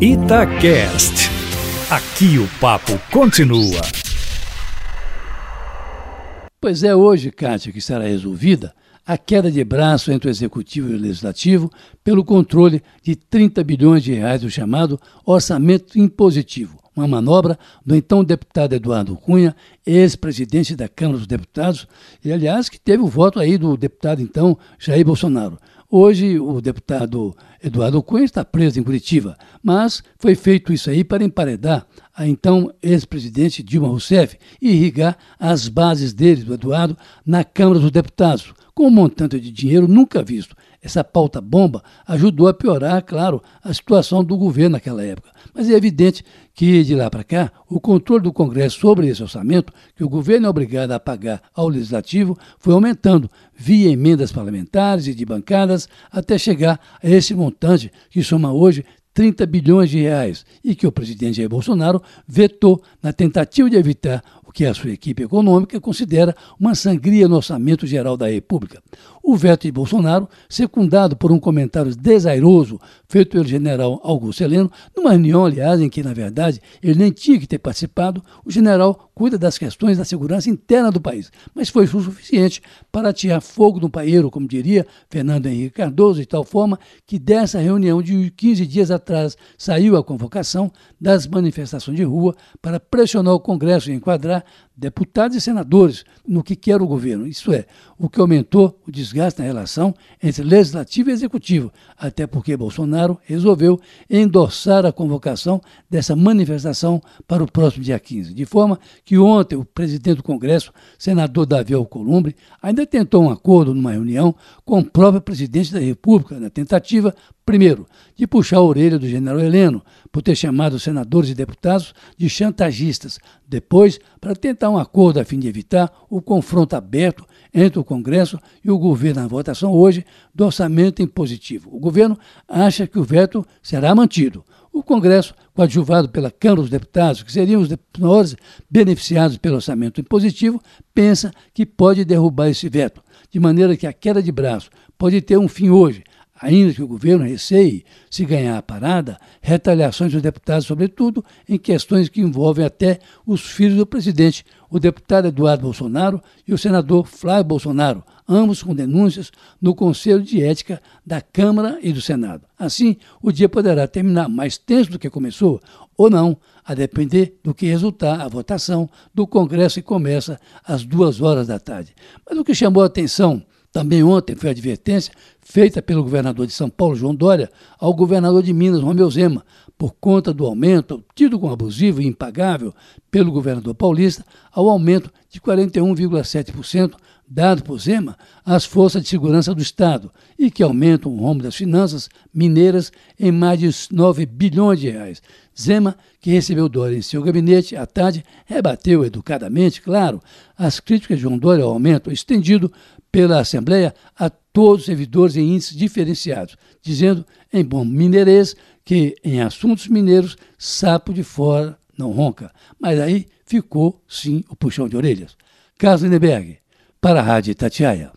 Itacast. Aqui o papo continua. Pois é hoje, Kátia, que será resolvida a queda de braço entre o Executivo e o Legislativo pelo controle de 30 bilhões de reais do chamado orçamento impositivo, uma manobra do então deputado Eduardo Cunha, ex-presidente da Câmara dos Deputados, e aliás que teve o voto aí do deputado então Jair Bolsonaro. Hoje, o deputado Eduardo Cunha está preso em Curitiba, mas foi feito isso aí para emparedar a então ex-presidente Dilma Rousseff e irrigar as bases dele, do Eduardo, na Câmara dos Deputados, com um montante de dinheiro nunca visto. Essa pauta bomba ajudou a piorar, claro, a situação do governo naquela época. Mas é evidente que, de lá para cá, o controle do Congresso sobre esse orçamento, que o governo é obrigado a pagar ao Legislativo, foi aumentando via emendas parlamentares e de bancadas até chegar a esse montante que soma hoje 30 bilhões de reais e que o presidente Jair Bolsonaro vetou na tentativa de evitar o que a sua equipe econômica considera uma sangria no orçamento geral da República. O veto de Bolsonaro, secundado por um comentário desairoso feito pelo general Augusto Heleno, numa reunião, aliás, em que, na verdade, ele nem tinha que ter participado, o general cuida das questões da segurança interna do país, mas foi suficiente para tirar fogo no paeiro, como diria Fernando Henrique Cardoso, de tal forma que dessa reunião de 15 dias atrás saiu a convocação das manifestações de rua para pressionar o Congresso e enquadrar deputados e senadores no que quer o governo. Isso é, o que aumentou o desgaste na relação entre legislativo e executivo, até porque Bolsonaro resolveu endossar a convocação dessa manifestação para o próximo dia 15, de forma que ontem o presidente do Congresso, senador Davi Alcolumbre, ainda tentou um acordo numa reunião com o próprio presidente da República, na tentativa Primeiro, de puxar a orelha do general Heleno por ter chamado senadores e deputados de chantagistas. Depois, para tentar um acordo a fim de evitar o confronto aberto entre o Congresso e o governo na votação hoje do orçamento impositivo. O governo acha que o veto será mantido. O Congresso, coadjuvado pela Câmara dos Deputados, que seriam os maiores beneficiados pelo orçamento impositivo, pensa que pode derrubar esse veto, de maneira que a queda de braço pode ter um fim hoje, ainda que o governo receie, se ganhar a parada, retaliações dos deputados, sobretudo em questões que envolvem até os filhos do presidente, o deputado Eduardo Bolsonaro e o senador Flávio Bolsonaro, ambos com denúncias no Conselho de Ética da Câmara e do Senado. Assim, o dia poderá terminar mais tenso do que começou, ou não, a depender do que resultar a votação do Congresso que começa às duas horas da tarde. Mas o que chamou a atenção também ontem foi advertência feita pelo governador de São Paulo, João Dória, ao governador de Minas, Romeu Zema, por conta do aumento, tido como abusivo e impagável pelo governador paulista, ao aumento de 41,7% dado por Zema às forças de segurança do Estado e que aumentam o rombo das finanças mineiras em mais de 9 bilhões de reais. Zema, que recebeu Dória em seu gabinete à tarde, rebateu educadamente, claro, as críticas de João Dória ao aumento estendido pela Assembleia a todos os servidores em índices diferenciados, dizendo, em bom mineirês, que em assuntos mineiros, sapo de fora não ronca. Mas aí ficou, sim, o puxão de orelhas. Carlos Lindeberg, para a Rádio Tatiaia.